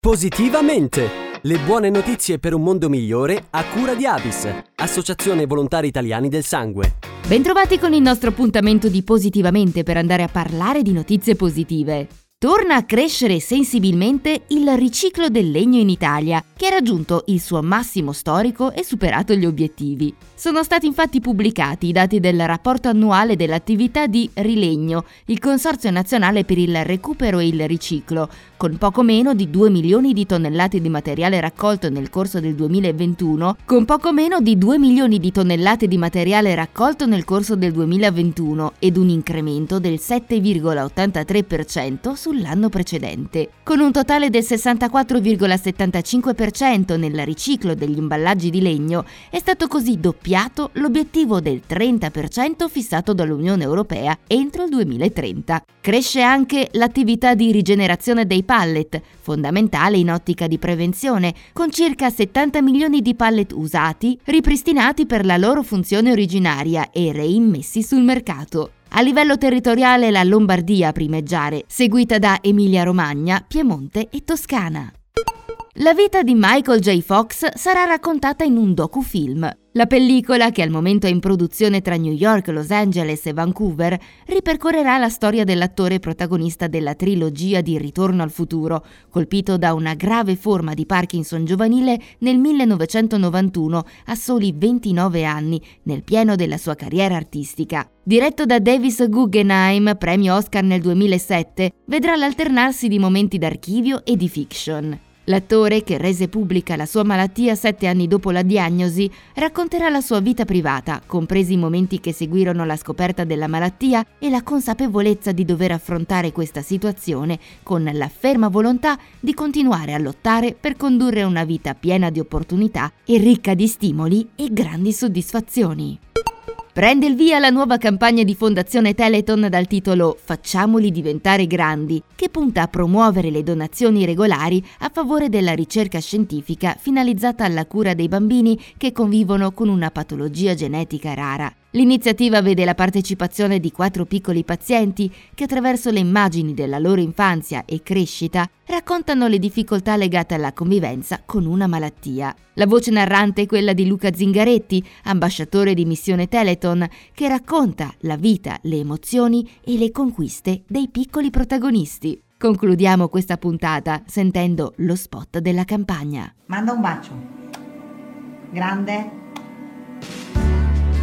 Positivamente! Le buone notizie per un mondo migliore a cura di Avis, Associazione Volontari Italiani del Sangue. Bentrovati con il nostro appuntamento di Positivamente per andare a parlare di notizie positive. Torna a crescere sensibilmente il riciclo del legno in Italia, che ha raggiunto il suo massimo storico e superato gli obiettivi. Sono stati infatti pubblicati i dati del rapporto annuale dell'attività di Rilegno, il Consorzio Nazionale per il Recupero e il Riciclo, con poco meno di 2 milioni di tonnellate di materiale raccolto nel corso del 2021, con poco meno di 2 milioni di tonnellate di materiale raccolto nel corso del 2021 ed un incremento del 7,83% sull'anno precedente. Con un totale del 64,75% nel riciclo degli imballaggi di legno, è stato così doppiato l'obiettivo del 30% fissato dall'Unione Europea entro il 2030. Cresce anche l'attività di rigenerazione dei pallet, fondamentale in ottica di prevenzione, con circa 70 milioni di pallet usati, ripristinati per la loro funzione originaria e reimmessi sul mercato. A livello territoriale la Lombardia a primeggiare, seguita da Emilia-Romagna, Piemonte e Toscana. La vita di Michael J. Fox sarà raccontata in un docufilm. La pellicola, che al momento è in produzione tra New York, Los Angeles e Vancouver, ripercorrerà la storia dell'attore protagonista della trilogia di Ritorno al futuro, colpito da una grave forma di Parkinson giovanile nel 1991 a soli 29 anni, nel pieno della sua carriera artistica. Diretto da Davis Guggenheim, premio Oscar nel 2007, vedrà l'alternarsi di momenti d'archivio e di fiction. L'attore, che rese pubblica la sua malattia sette anni dopo la diagnosi, racconterà la sua vita privata, compresi i momenti che seguirono la scoperta della malattia e la consapevolezza di dover affrontare questa situazione con la ferma volontà di continuare a lottare per condurre una vita piena di opportunità e ricca di stimoli e grandi soddisfazioni. Prende il via la nuova campagna di Fondazione Teleton dal titolo Facciamoli diventare grandi, che punta a promuovere le donazioni regolari a favore della ricerca scientifica finalizzata alla cura dei bambini che convivono con una patologia genetica rara. L'iniziativa vede la partecipazione di quattro piccoli pazienti che attraverso le immagini della loro infanzia e crescita raccontano le difficoltà legate alla convivenza con una malattia. La voce narrante è quella di Luca Zingaretti, ambasciatore di Missione Teleton, che racconta la vita, le emozioni e le conquiste dei piccoli protagonisti. Concludiamo questa puntata sentendo lo spot della campagna. Manda un bacio. Grande.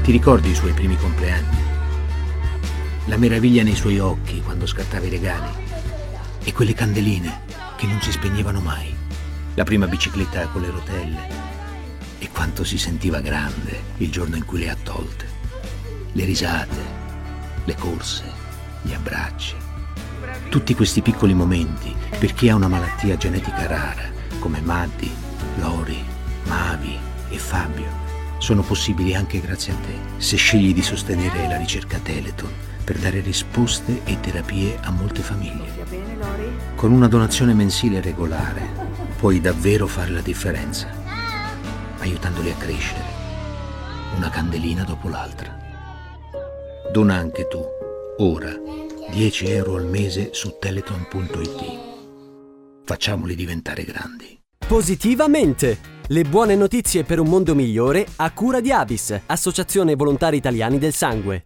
Ti ricordi i suoi primi compleanni? La meraviglia nei suoi occhi quando scattava i regali e quelle candeline che non si spegnevano mai. La prima bicicletta con le rotelle e quanto si sentiva grande il giorno in cui le ha tolte. Le risate, le corse, gli abbracci. Tutti questi piccoli momenti per chi ha una malattia genetica rara come Maddi, Lori, Mavi e Fabio sono possibili anche grazie a te, se scegli di sostenere la ricerca Teleton per dare risposte e terapie a molte famiglie. Con una donazione mensile regolare puoi davvero fare la differenza, aiutandoli a crescere, una candelina dopo l'altra. Dona anche tu, ora, 10 euro al mese su teleton.it. Facciamoli diventare grandi. Positivamente! Le buone notizie per un mondo migliore a cura di Avis, Associazione Volontari Italiani del Sangue.